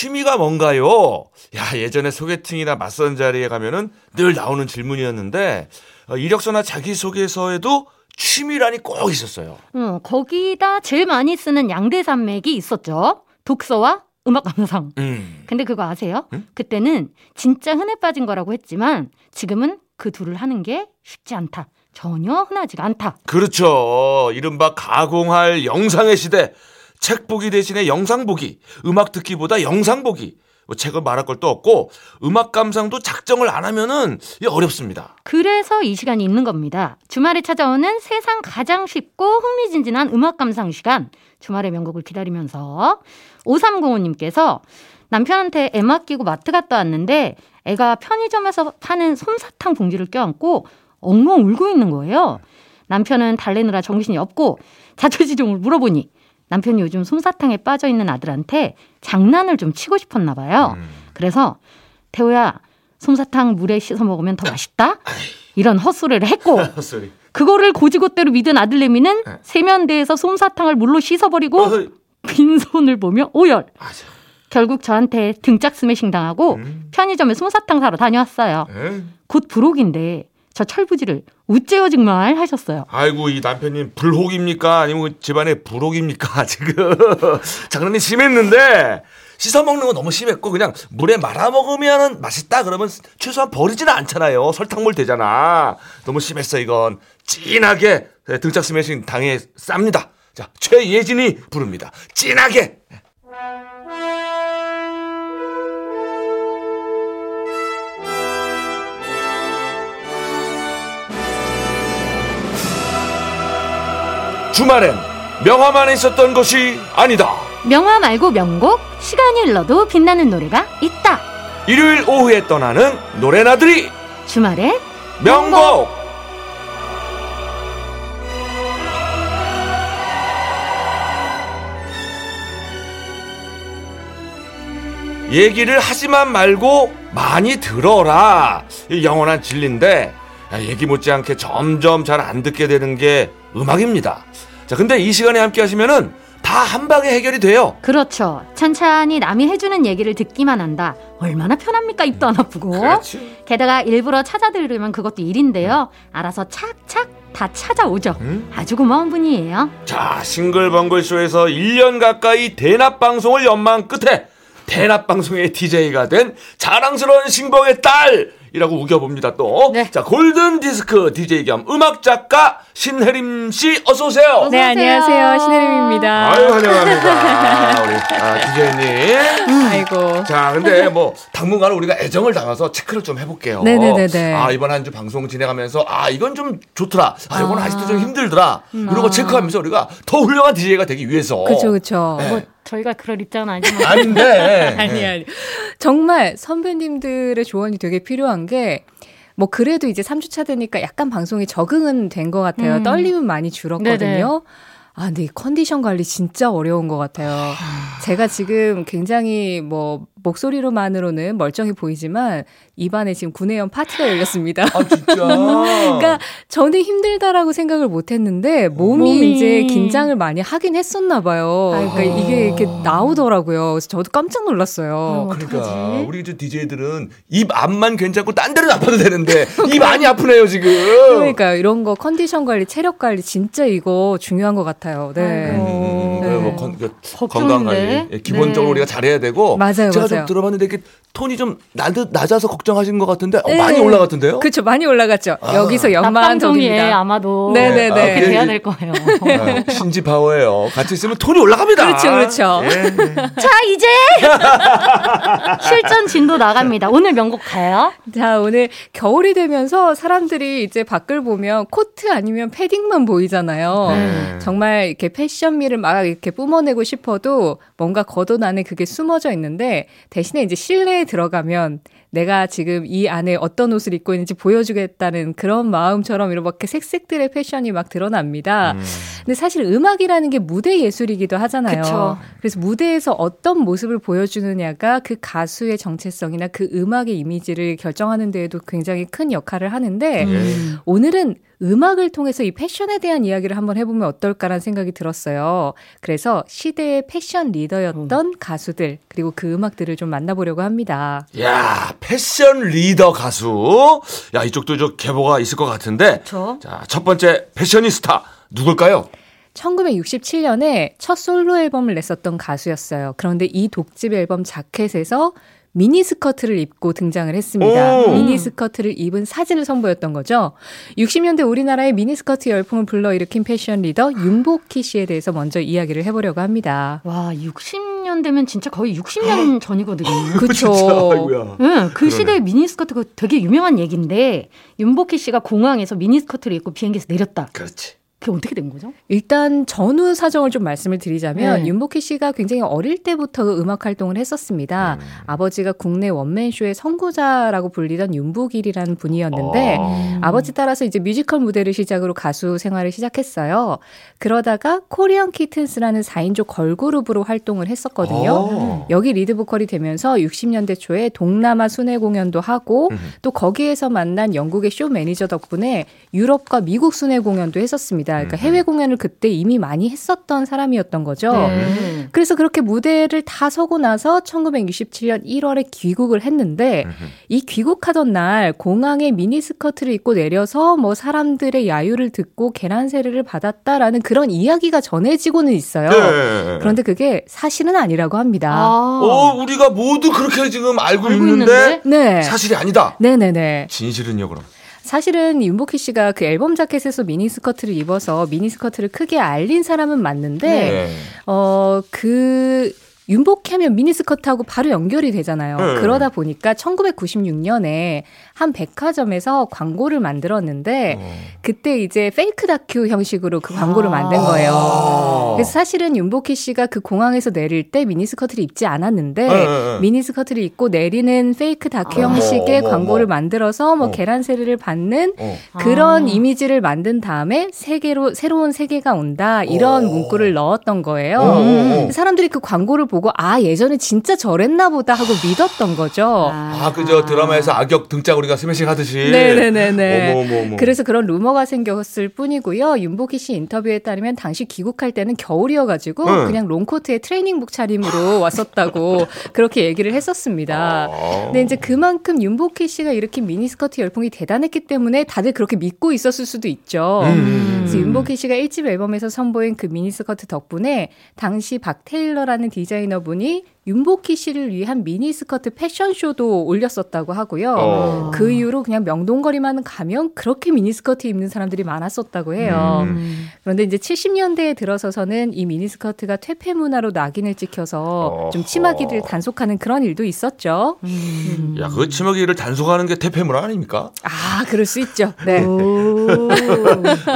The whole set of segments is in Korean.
취미가 뭔가요? 야, 예전에 소개팅이나 맞선 자리에 가면은 늘 나오는 질문이었는데, 어, 이력서나 자기소개서에도 취미란이 꼭 있었어요. 어, 거기다 제일 많이 쓰는 양대산맥이 있었죠. 독서와 음악 감상. 음. 근데 그거 아세요? 응? 그때는 진짜 흔해 빠진 거라고 했지만 지금은 그 둘을 하는 게 쉽지 않다. 전혀 흔하지가 않다. 그렇죠. 이른바 가공할 영상의 시대. 책 보기 대신에 영상 보기, 음악 듣기보다 영상 보기. 뭐 책을 말할 걸또 없고 음악 감상도 작정을 안 하면은 어렵습니다. 그래서 이 시간이 있는 겁니다. 주말에 찾아오는 세상 가장 쉽고 흥미진진한 음악 감상 시간. 주말의 명곡을 기다리면서 5305님께서 남편한테 애 맡기고 마트 갔다 왔는데 애가 편의점에서 파는 솜사탕 봉지를 껴안고 엉엉 울고 있는 거예요. 남편은 달래느라 정신이 없고 자초지종을 물어보니 남편이 요즘 솜사탕에 빠져 있는 아들한테 장난을 좀 치고 싶었나 봐요. 그래서 태호야 솜사탕 물에 씻어 먹으면 더 맛있다. 이런 헛소리를 했고 헛소리. 그거를 고지고대로 믿은 아들내미는 네. 세면대에서 솜사탕을 물로 씻어버리고 어허. 빈손을 보며 오열. 맞아. 결국 저한테 등짝 스매싱 당하고 음. 편의점에 솜사탕 사러 다녀왔어요. 에? 곧 부록인데 저 철부지를 우째요 정말 하셨어요. 아이고 이 남편님 불혹입니까? 아니면 집안에 불혹입니까? 지금. 장난이 심했는데 씻어 먹는 건 너무 심했고 그냥 물에 말아 먹으면 맛있다 그러면 최소한 버리지는 않잖아요. 설탕물 되잖아. 너무 심했어 이건. 진하게 등짝 스매싱 당해 쌉니다. 자 최예진이 부릅니다. 진하게 주말엔 명화만 있었던 것이 아니다. 명화 말고 명곡 시간이 흘러도 빛나는 노래가 있다. 일요일 오후에 떠나는 노래나들이 주말에 명곡! 얘기를 하지만 말고 많이 들어라. 이 영원한 진리인데 아, 얘기 못지않게 점점 잘 안 듣게 되는 게 음악입니다 자 근데 이 시간에 함께 하시면은 다 한 방에 해결이 돼요 그렇죠. 찬찬히 남이 해주는 얘기를 듣기만 한다. 얼마나 편합니까? 입도 안 아프고. 그렇지 게다가 일부러 찾아 들으면 그것도 일인데요. 알아서 착착 다 찾아오죠. 음? 아주 고마운 분이에요. 자, 싱글벙글쇼에서 1년 가까이 대납 방송을 연망 끝에 대납 방송의 DJ가 된 자랑스러운 신봉의 딸 이라고 우겨봅니다 또. 네. 자, 골든 디스크 DJ 겸 음악 작가 신혜림 씨 어서 오세요. 네, 안녕하세요. 신혜림입니다. 아유, 환영합니다. 우리 아, DJ님. 아이고. 자, 근데 뭐 당분간 우리가 애정을 담아서 체크를 좀 해볼게요. 네네네네. 아 이번 한 주 방송 진행하면서 아 이건 좀 좋더라. 아 이건 아. 아. 직도좀 힘들더라. 이런 거 체크하면서 우리가 더 훌륭한 DJ가 되기 위해서. 그쵸, 그쵸. 네. 뭐 저희가 그럴 입장은 아니지만 아닌데. 아니, 아니. 정말 선배님들의 조언이 되게 필요한 게, 뭐, 그래도 이제 3주차 되니까 약간 방송에 적응은 된 것 같아요. 음. 떨림은 많이 줄었거든요. 네네. 아, 근데 이 컨디션 관리 진짜 어려운 것 같아요. 제가 지금 굉장히 뭐, 목소리로만으로는 멀쩡해 보이지만, 입안에 지금 구내염 파티가 열렸습니다. 아 진짜. 그러니까 저는 힘들다라고 생각을 못 했는데 몸이, 몸이. 이제 긴장을 많이 하긴 했었나 봐요. 그러니까 이게 이렇게 나오더라고요. 그래서 저도 깜짝 놀랐어요. 어, 그러니까 어떡하지? 우리 저 DJ들은 입 앞만 괜찮고 딴 데는 아파도 되는데 입 많이 아프네요 지금. 그러니까 이런 거 컨디션 관리, 체력 관리 진짜 이거 중요한 것 같아요. 네. 아이고. 음, 네. 뭐 건, 그. 건강 관리 예, 기본적으로 네. 우리가 잘해야 되고 맞아요, 제가 좀 맞아요. 들어봤는데 이렇게 톤이 좀 낮, 낮아서 걱정하시는 것 같은데 어, 네. 많이 올라갔던데요? 그렇죠. 많이 올라갔죠. 아. 여기서 연만 낮방송이에 독입니다. 아마도 네네네. 아, 그렇게 예, 돼야 예. 될 거예요. 아, 신지 파워예요. 같이 있으면 톤이 올라갑니다. 그렇죠, 그렇죠. 예, 예. 자 이제 실전 진도 나갑니다. 오늘 명곡 가요? 자, 오늘 겨울이 되면서 사람들이 이제 밖을 보면 코트 아니면 패딩만 보이잖아요. 네. 정말 이렇게 패션미를 막 이렇게 뿜어내고 싶어도 뭔가 겉옷 안에 그게 숨어져 있는데 대신에 이제 실내에 들어가면 내가 지금 이 안에 어떤 옷을 입고 있는지 보여주겠다는 그런 마음처럼 이렇게 색색들의 패션이 막 드러납니다. 음. 근데 사실 음악이라는 게 무대 예술이기도 하잖아요. 그쵸. 그래서 무대에서 어떤 모습을 보여주느냐가 그 가수의 정체성이나 그 음악의 이미지를 결정하는 데에도 굉장히 큰 역할을 하는데 음. 오늘은 음악을 통해서 이 패션에 대한 이야기를 한번 해보면 어떨까라는 생각이 들었어요. 그래서 시대의 패션 리더였던 가수들 그리고 그 음악들을 좀 만나보려고 합니다. 야, 패션 리더 가수. 야, 이쪽도 저 계보가 있을 것 같은데. 그쵸. 자, 첫 번째 패셔니스타 누굴까요? 1967년에 첫 솔로 앨범을 냈었던 가수였어요. 그런데 이 독집 앨범 자켓에서 미니스커트를 입고 등장을 했습니다. 오. 미니스커트를 입은 사진을 선보였던 거죠. 60년대 우리나라의 미니스커트 열풍을 불러일으킨 패션 리더 윤복희 씨에 대해서 먼저 이야기를 해보려고 합니다. 와, 60년 되면 진짜 거의 60년 전이거든요. 아이고야. 응, 그 시대의 미니스커트가 되게 유명한 얘기인데 윤복희 씨가 공항에서 미니스커트를 입고 비행기에서 내렸다. 그렇지. 그게 어떻게 된 거죠? 일단 전후 사정을 좀 말씀을 드리자면 네. 윤복희 씨가 굉장히 어릴 때부터 음악 활동을 했었습니다. 아버지가 국내 원맨쇼의 선구자라고 불리던 윤부길이라는 분이었는데 아. 아버지 따라서 이제 뮤지컬 무대를 시작으로 가수 생활을 시작했어요. 그러다가 코리안 키튼스라는 4인조 걸그룹으로 활동을 했었거든요. 아. 여기 리드 보컬이 되면서 60년대 초에 동남아 순회 공연도 하고 음. 또 거기에서 만난 영국의 쇼 매니저 덕분에 유럽과 미국 순회 공연도 했었습니다. 그러니까 음. 해외 공연을 그때 이미 많이 했었던 사람이었던 거죠. 네. 그래서 그렇게 무대를 다 서고 나서 1967년 1월에 귀국을 했는데 이 귀국하던 날 공항에 미니스커트를 입고 내려서 뭐 사람들의 야유를 듣고 계란 세례를 받았다라는 그런 이야기가 전해지고는 있어요. 네. 그런데 그게 사실은 아니라고 합니다. 아, 어, 우리가 모두 그렇게 지금 알고, 알고 있는데, 있는데? 네. 사실이 아니다. 네네네. 진실은요, 그럼? 사실은 윤복희 씨가 그 앨범 자켓에서 미니스커트를 입어서 미니스커트를 크게 알린 사람은 맞는데, 네. 어, 그, 윤복희 하면 미니스커트하고 바로 연결이 되잖아요. 네. 그러다 보니까 1996년에 한 백화점에서 광고를 만들었는데, 어. 그때 이제 fake 다큐 형식으로 그 광고를 만든 거예요. 아. 그래서 사실은 윤복희 씨가 그 공항에서 내릴 때 미니스커트를 입지 않았는데 네, 네, 네. 미니스커트를 입고 내리는 fake 다큐 어머, 형식의 어머, 광고를. 만들어서 뭐 어. 계란 세례를 받는 어. 그런 아. 이미지를 만든 다음에 세계로 새로운 세계가 온다 이런 오. 문구를 넣었던 거예요. 오. 사람들이 그 광고를 보고 아 예전에 진짜 저랬나 보다 하고 믿었던 거죠. 아, 그저 드라마에서 악역 등짝 우리가 스매싱 하듯이. 네네네네. 어머, 어머, 어머. 그래서 그런 루머가 생겼을 뿐이고요. 윤복희 씨 인터뷰에 따르면 당시 귀국할 때는 겨울이어가지고 응. 그냥 롱코트에 트레이닝복 차림으로 왔었다고 그렇게 얘기를 했었습니다. 아. 근데 이제 그만큼 윤복희 씨가 일으킨 미니스커트 열풍이 대단했기 때문에 다들 그렇게 믿고 있었을 수도 있죠. 음. 그래서 윤복희 씨가 1집 앨범에서 선보인 그 미니스커트 덕분에 당시 박 테일러라는 디자이너분이 윤복희 씨를 위한 미니스커트 패션쇼도 올렸었다고 하고요. 어. 그 이후로 그냥 명동거리만 가면 그렇게 미니스커트 입는 사람들이 많았었다고 해요. 음. 그런데 이제 70년대에 들어서서는 이 미니스커트가 퇴폐 문화로 낙인을 찍혀서 어허. 좀 치마기를 단속하는 그런 일도 있었죠. 음. 야, 그 치마기를 단속하는 게 태폐문화 아닙니까? 아, 그럴 수 있죠. 네. 오.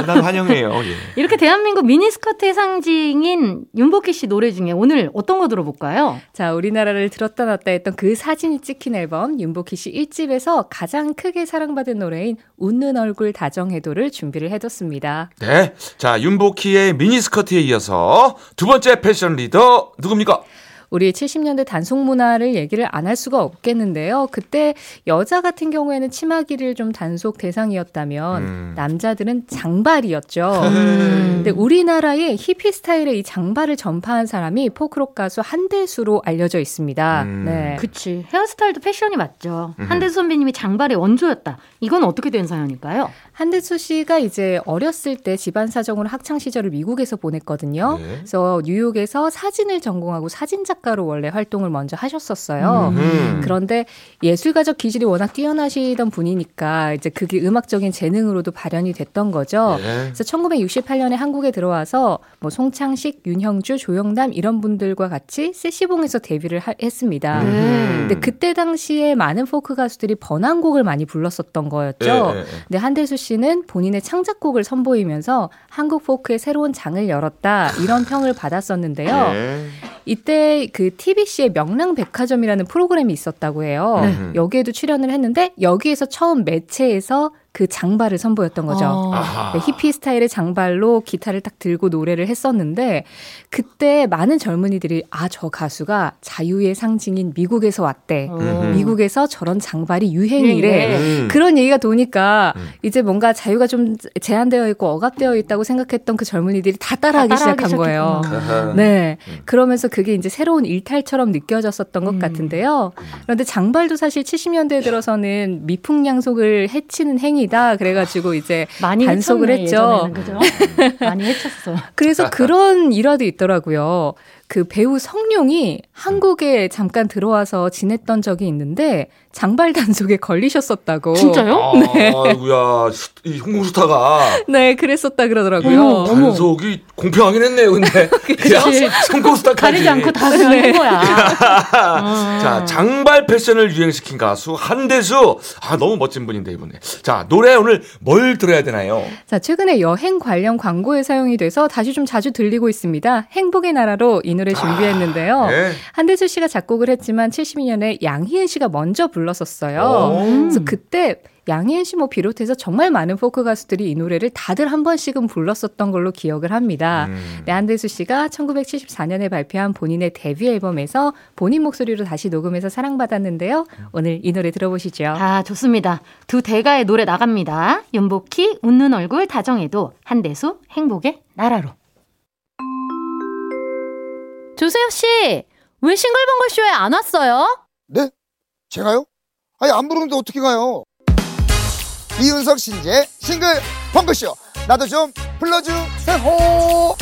난 환영해요. 예. 이렇게 대한민국 미니스커트의 상징인 윤복희 씨 노래 중에 오늘 어떤 거 들어볼까요? 자, 우리나라를 들었다 놨다 했던 그 사진이 찍힌 앨범 윤복희 씨 1집에서 가장 크게 사랑받은 노래인 웃는 얼굴 다정해도를 준비를 해뒀습니다. 네. 자, 윤복희의 미니스커트에 이어서 두 번째 패션 리더 누굽니까? 우리 70년대 단속 문화를 얘기를 안 할 수가 없겠는데요. 그때 여자 같은 경우에는 치마기를 좀 단속 대상이었다면 음. 남자들은 장발이었죠. 음. 근데 우리나라의 히피 스타일의 이 장발을 전파한 사람이 포크록 가수 한대수로 알려져 있습니다. 음. 네. 그치. 헤어스타일도 패션이 맞죠. 한대수 선배님이 장발의 원조였다. 이건 어떻게 된 사연일까요? 한대수 씨가 이제 어렸을 때 집안 사정으로 학창 시절을 미국에서 보냈거든요. 네. 그래서 뉴욕에서 사진을 전공하고 사진 작가로 원래 활동을 먼저 하셨었어요. 음. 그런데 예술가적 기질이 워낙 뛰어나시던 분이니까 이제 그게 음악적인 재능으로도 발현이 됐던 거죠. 네. 그래서 1968년에 한국에 들어와서 뭐 송창식, 윤형주, 조영남 이런 분들과 같이 세시봉에서 데뷔를 하- 했습니다. 음. 근데 그때 당시에 많은 포크 가수들이 번안곡을 많이 불렀었던 거였죠. 예. 근데 한대수 씨는 본인의 창작곡을 선보이면서 한국 포크의 새로운 장을 열었다 이런 평을 받았었는데요. 네. 이때 그 TBC의 명랑백화점이라는 프로그램이 있었다고 해요. 네. 여기에도 출연을 했는데 여기에서 처음 매체에서 그 장발을 선보였던 거죠. 어. 아하. 네, 히피 스타일의 장발로 기타를 딱 들고 노래를 했었는데 그때 많은 젊은이들이 아 저 가수가 자유의 상징인 미국에서 왔대. 어. 미국에서 저런 장발이 유행이래. 음. 그런 얘기가 도니까 음. 이제 뭔가 자유가 좀 제한되어 있고 억압되어 있다고 생각했던 그 젊은이들이 다 따라하기 다 따라하기 시작한 거예요. 시작했구나. 네. 음. 그러면서 그게 이제 새로운 일탈처럼 느껴졌었던 것 음. 같은데요. 그런데 장발도 사실 70년대에 들어서는 미풍양속을 해치는 행위 다. 그래가지고 이제 많이 단속을 했죠. 예전에는, 그죠? 많이 해쳤어. 그래서 그런 일화도 있더라고요. 그 배우 성룡이 한국에 잠깐 들어와서 지냈던 적이 있는데 장발 단속에 걸리셨었다고. 진짜요? 아이고야, 스- 이 홍콩스타가 네, 그랬었다 그러더라고요. 어머, 어머. 단속이 공평하긴 했네요, 근데. 야, 홍콩스타까지. 가리지 않고 다 그냥 네. 한 거야. 음. 자, 장발 패션을 유행시킨 가수 한대수. 아, 너무 멋진 분인데, 이분에. 자, 노래 오늘 뭘 들어야 되나요? 자, 최근에 여행 관련 광고에 사용이 돼서 다시 좀 자주 들리고 있습니다. 행복의 나라로 이 노래 준비했는데요. 네. 한대수 씨가 작곡을 했지만 72년에 양희은 씨가 먼저 불렀었어요. 오. 그래서 그때 양희은 씨 뭐 비롯해서 정말 많은 포크 가수들이 이 노래를 다들 한 번씩은 불렀었던 걸로 기억을 합니다. 음. 네, 한대수 씨가 1974년에 발표한 본인의 데뷔 앨범에서 본인 목소리로 다시 녹음해서 사랑받았는데요. 오늘 이 노래 들어보시죠. 아, 좋습니다. 두 대가의 노래 나갑니다. 윤복희, 웃는 얼굴, 다정해도, 한대수, 행복의 나라로. 조세호 씨, 왜 싱글벙글 쇼에 안 왔어요? 네? 제가요? 아니 안 부르는데 어떻게 가요? 이윤석 신재 싱글 펑크쇼 나도 좀 불러주세요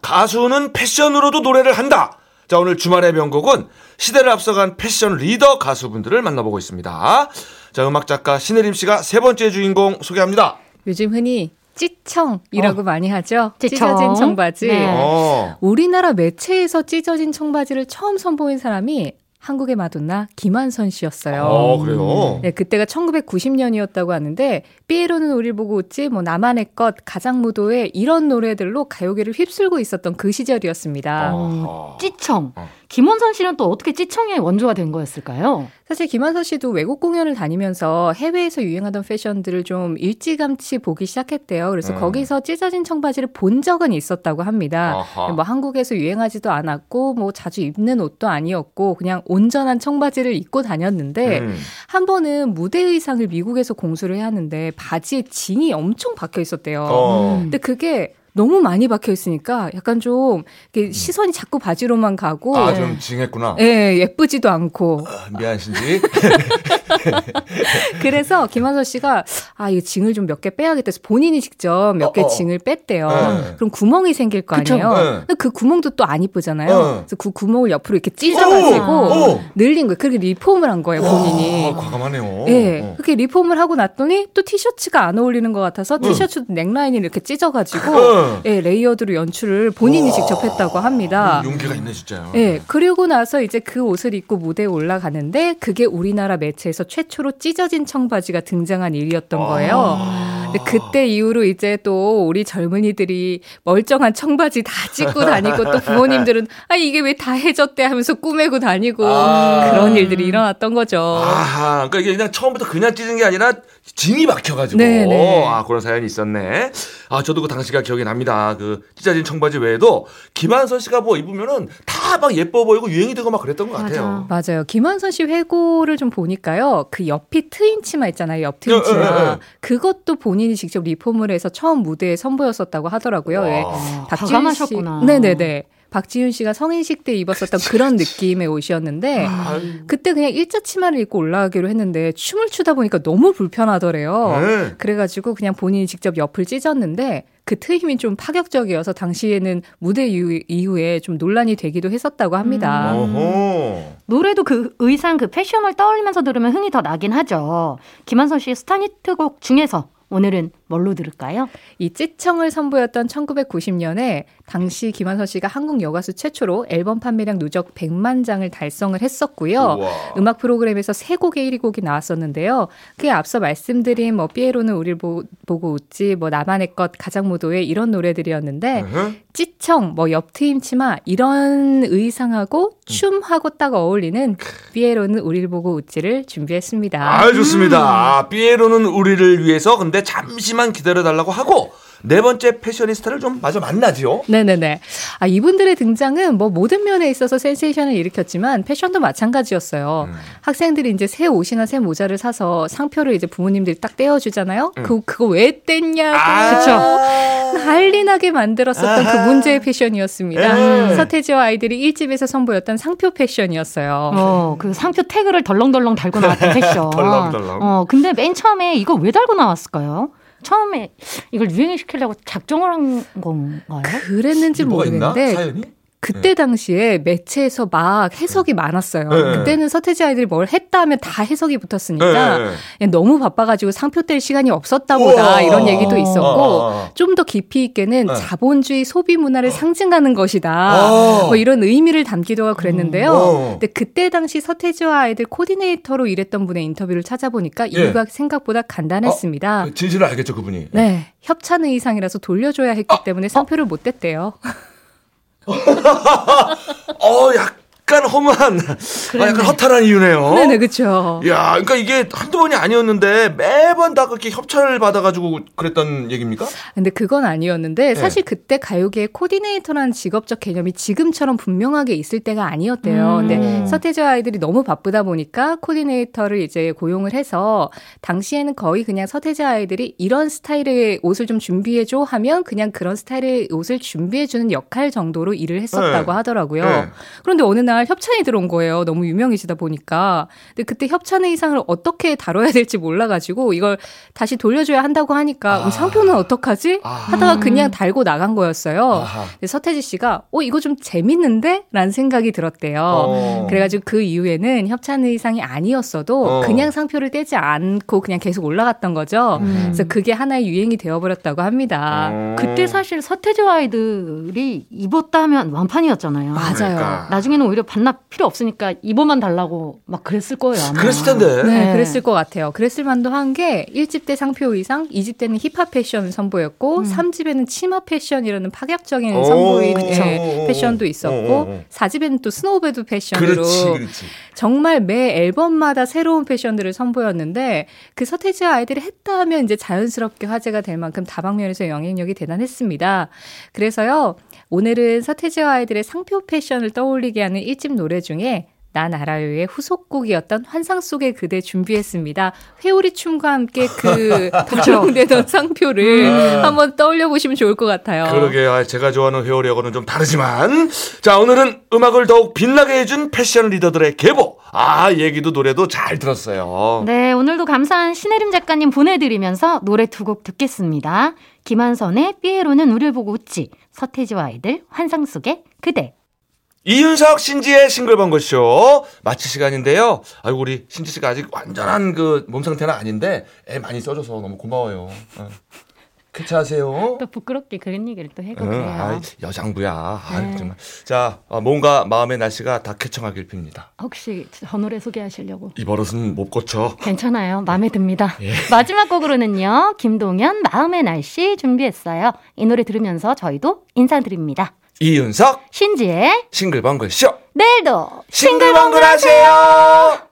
가수는 패션으로도 노래를 한다. 자, 오늘 주말의 명곡은 시대를 앞서간 패션 리더 가수분들을 만나보고 있습니다. 자, 음악 작가 신혜림 씨가 세 번째 주인공 소개합니다. 요즘 흔히 찌청이라고 많이 하죠. 찌청. 찢어진 청바지. 네. 어. 우리나라 매체에서 찢어진 청바지를 처음 선보인 사람이 한국의 마돈나 김한선 씨였어요. 어, 그래요? 네, 그때가 1990년이었다고 하는데 삐에로는 우릴 보고 웃지, 뭐 나만의 것, 가장무도회 이런 노래들로 가요계를 휩쓸고 있었던 그 시절이었습니다. 어. 찌청. 어. 김원선 씨는 또 어떻게 찌청의 원조가 된 거였을까요? 사실 김한선 씨도 외국 공연을 다니면서 해외에서 유행하던 패션들을 좀 일찌감치 보기 시작했대요. 그래서 음. 거기서 찢어진 청바지를 본 적은 있었다고 합니다. 아하. 뭐 한국에서 유행하지도 않았고 뭐 자주 입는 옷도 아니었고 그냥 온전한 청바지를 입고 다녔는데 음. 한 번은 무대 의상을 미국에서 공수를 해야 하는데 바지에 진이 엄청 박혀 있었대요. 어. 근데 그게 너무 많이 박혀 있으니까 약간 좀 이렇게 시선이 자꾸 바지로만 가고 아, 좀 징했구나. 예, 예쁘지도 않고 아, 미안신지. 그래서 김한선 씨가 아 이거 징을 좀 몇 개 빼야겠다 해서 본인이 직접 몇개 어, 어. 징을 뺐대요. 네. 그럼 구멍이 생길 거. 아니에요. 네. 근데 그 구멍도 또 안 이쁘잖아요. 네. 그래서 그 구멍을 옆으로 이렇게 찢어가지고 오! 오! 늘린 거예요. 그렇게 리폼을 한 거예요 본인이. 와, 과감하네요. 예, 어. 그렇게 리폼을 하고 났더니 또 티셔츠가 안 어울리는 것 같아서 티셔츠도 넥라인을 이렇게 찢어가지고 어. 예, layered로 연출을 본인이 직접 했다고 합니다. 용기가 있네, 진짜요. 예, 그리고 나서 이제 그 옷을 입고 무대에 올라가는데 그게 우리나라 매체에서 최초로 찢어진 청바지가 등장한 일이었던 거예요. 근데 그때 이후로 이제 또 우리 젊은이들이 멀쩡한 청바지 다 찢고 다니고 또 부모님들은 아 이게 왜 다 해졌대 하면서 꾸매고 다니고 아. 그런 일들이 일어났던 거죠. 아하, 그러니까 이게 그냥 처음부터 그냥 찢은 게 아니라 진이 박혀가지고. 네네. 아, 그런 사연이 있었네. 아, 저도 그 당시가 기억이 납니다. 그 찢어진 청바지 외에도 김한선 씨가 뭐 입으면은 다 막 예뻐 보이고 유행이 되고 막 그랬던 것 같아요. 맞아요. 김한선 씨 회고를 좀 보니까요. 그 옆이 트인 치마 있잖아요. 옆 트인 예, 예, 치마. 예. 그것도 본인이 직접 리폼을 해서 처음 무대에 선보였었다고 하더라고요. 예. 와. 과감하셨구나. 네네네. 박지윤 씨가 성인식 때 입었었던 그런 느낌의 옷이었는데 아유. 그때 그냥 일자 치마를 입고 올라가기로 했는데 춤을 추다 보니까 너무 불편하더래요. 네. 그래가지고 그냥 본인이 직접 옆을 찢었는데 그 트임이 좀 파격적이어서 당시에는 무대 이후, 이후에 좀 논란이 되기도 했었다고 합니다. 음. 노래도 그 의상 그 패션을 떠올리면서 들으면 흥이 더 나긴 하죠. 김한선 씨의 스타니트곡 중에서 오늘은 뭘로 들을까요? 이 찌청을 선보였던 1990년에 당시 김한선 씨가 한국 여가수 최초로 앨범 판매량 누적 100만 장을 달성을 했었고요. 우와. 음악 프로그램에서 세 곡의 1위 곡이 나왔었는데요. 그에 앞서 말씀드린 뭐 삐에로는 우릴 보, 고 웃지, 뭐 나만의 것, 가장 무도회 이런 노래들이었는데 으흠. 찌청, 뭐 옆트임 치마 이런 의상하고 춤하고 딱 어울리는 삐에로는 우릴 보고 웃지를 준비했습니다. 아, 좋습니다. 아, 삐에로는 우리를 위해서 근데 잠시만 기다려달라고 하고 네 번째 패셔니스타를 좀 마저 만나지요. 네네네. 아, 이분들의 등장은 뭐 모든 면에 있어서 센세이션을 일으켰지만 패션도 마찬가지였어요. 음. 학생들이 이제 새 옷이나 새 모자를 사서 상표를 이제 부모님들이 딱 떼어주잖아요. 음. 그, 그거 왜 뗐냐고. 아, 난리 나게 만들었었던 그 아하. 문제의 패션이었습니다. 예. 서태지와 아이들이 1집에서 선보였던 상표 패션이었어요. 어, 그 상표 태그를 덜렁덜렁 달고 나왔던 패션. 덜렁덜렁. 어, 근데 맨 처음에 이거 왜 달고 나왔을까요? 처음에 이걸 유행시키려고 작정을 한 건가요? 그랬는지 뭐가 있나? 모르겠는데 사연이? 그때 당시에 매체에서 막 해석이 많았어요. 네. 그때는 서태지 아이들이 뭘 했다 하면 다 해석이 붙었으니까 네, 네. 너무 바빠가지고 상표 뗄 시간이 없었다 보다. 이런 얘기도 있었고 어, 어, 어. 좀더 깊이 있게는 네. 자본주의 소비 문화를 상징하는 것이다. 어. 뭐 이런 의미를 담기도 하고 그랬는데요. 어. 근데 그때 당시 서태지와 아이들 코디네이터로 일했던 분의 인터뷰를 찾아보니까 예. 이유가 생각보다 간단했습니다. 그 진실을 알겠죠, 그분이. 네, 협찬 의상이라서 돌려줘야 했기 때문에 상표를 못 뗐대요. 어, 약 간 험한, 아, 약간 허탈한 이유네요. 네네, 그렇죠. 야, 그러니까 이게 한두 번이 아니었는데 매번 다 그렇게 협찬을 받아가지고 그랬던 얘기입니까? 근데 그건 아니었는데 네. 사실 그때 가요계의 코디네이터라는 직업적 개념이 지금처럼 분명하게 있을 때가 아니었대요. 음. 근데 서태지와 아이들이 너무 바쁘다 보니까 코디네이터를 이제 고용을 해서 당시에는 거의 그냥 서태지 아이들이 이런 스타일의 옷을 좀 준비해줘 하면 그냥 그런 스타일의 옷을 준비해주는 역할 정도로 일을 했었다고 네. 하더라고요. 네. 그런데 어느 날 협찬이 들어온 거예요. 너무 유명해지다 보니까. 근데 그때 협찬 의상을 어떻게 다뤄야 될지 몰라가지고 이걸 다시 돌려줘야 한다고 하니까 아. 상표는 어떡하지? 아. 하다가 그냥 달고 나간 거였어요. 서태지 씨가 어 이거 좀 재밌는데? 라는 생각이 들었대요. 어. 그래가지고 그 이후에는 협찬 의상이 아니었어도 어. 그냥 상표를 떼지 않고 그냥 계속 올라갔던 거죠. 음. 그래서 그게 하나의 유행이 되어버렸다고 합니다. 어. 그때 사실 서태지와 아이들이 입었다 하면 완판이었잖아요. 맞아요. 그러니까. 나중에는 오히려 반납 필요 없으니까 입어만 달라고 막 그랬을 거예요. 아마. 그랬을 텐데. 네, 네. 그랬을 것 같아요. 그랬을 만도 한 게 1집 때 상표 의상, 2집 때는 힙합 패션을 선보였고, 음. 3집에는 치마 패션이라는 파격적인 오, 선보인. 예, 패션도 있었고, 오, 오, 오. 4집에는 또 스노보드 패션으로 그렇지, 그렇지. 정말 매 앨범마다 새로운 패션들을 선보였는데 그 서태지와 아이들이 했다 하면 이제 자연스럽게 화제가 될 만큼 다방면에서 영향력이 대단했습니다. 그래서요, 오늘은 서태지와 아이들의 상표 패션을 떠올리게 하는 1집 노래 중에 난 알아요의 후속곡이었던 환상 속의 그대 준비했습니다. 회오리 춤과 함께 그 다정되던 상표를 음. 한번 떠올려 보시면 좋을 것 같아요. 그러게요. 아, 제가 좋아하는 회오리하고는 좀 다르지만. 자, 오늘은 음악을 더욱 빛나게 해준 패션 리더들의 계보. 아, 얘기도 노래도 잘 들었어요. 네, 오늘도 감사한 신혜림 작가님 보내드리면서 노래 두 곡 듣겠습니다. 김한선의 삐에로는 우릴 보고 웃지, 서태지와 아이들 환상 속의 그대. 이윤석 신지의 싱글벙글쇼 마칠 시간인데요. 아이고 우리 신지 씨가 아직 완전한 그 몸 상태는 아닌데 애 많이 써줘서 너무 고마워요. 어. 쾌차하세요. 또 부끄럽게 그런 얘기를 또 해도 응, 돼요. 아이, 여장부야. 아이, 네. 정말. 자, 어, 몸과 마음의 날씨가 다 쾌청하길 빕니다. 혹시 저 노래 소개하시려고? 이 버릇은 못 고쳐. 괜찮아요. 마음에 듭니다. 예. 마지막 곡으로는요. 김동현 마음의 날씨 준비했어요. 이 노래 들으면서 저희도 인사드립니다. 이윤석 신지의 싱글벙글 쇼 내일도 싱글벙글 하세요.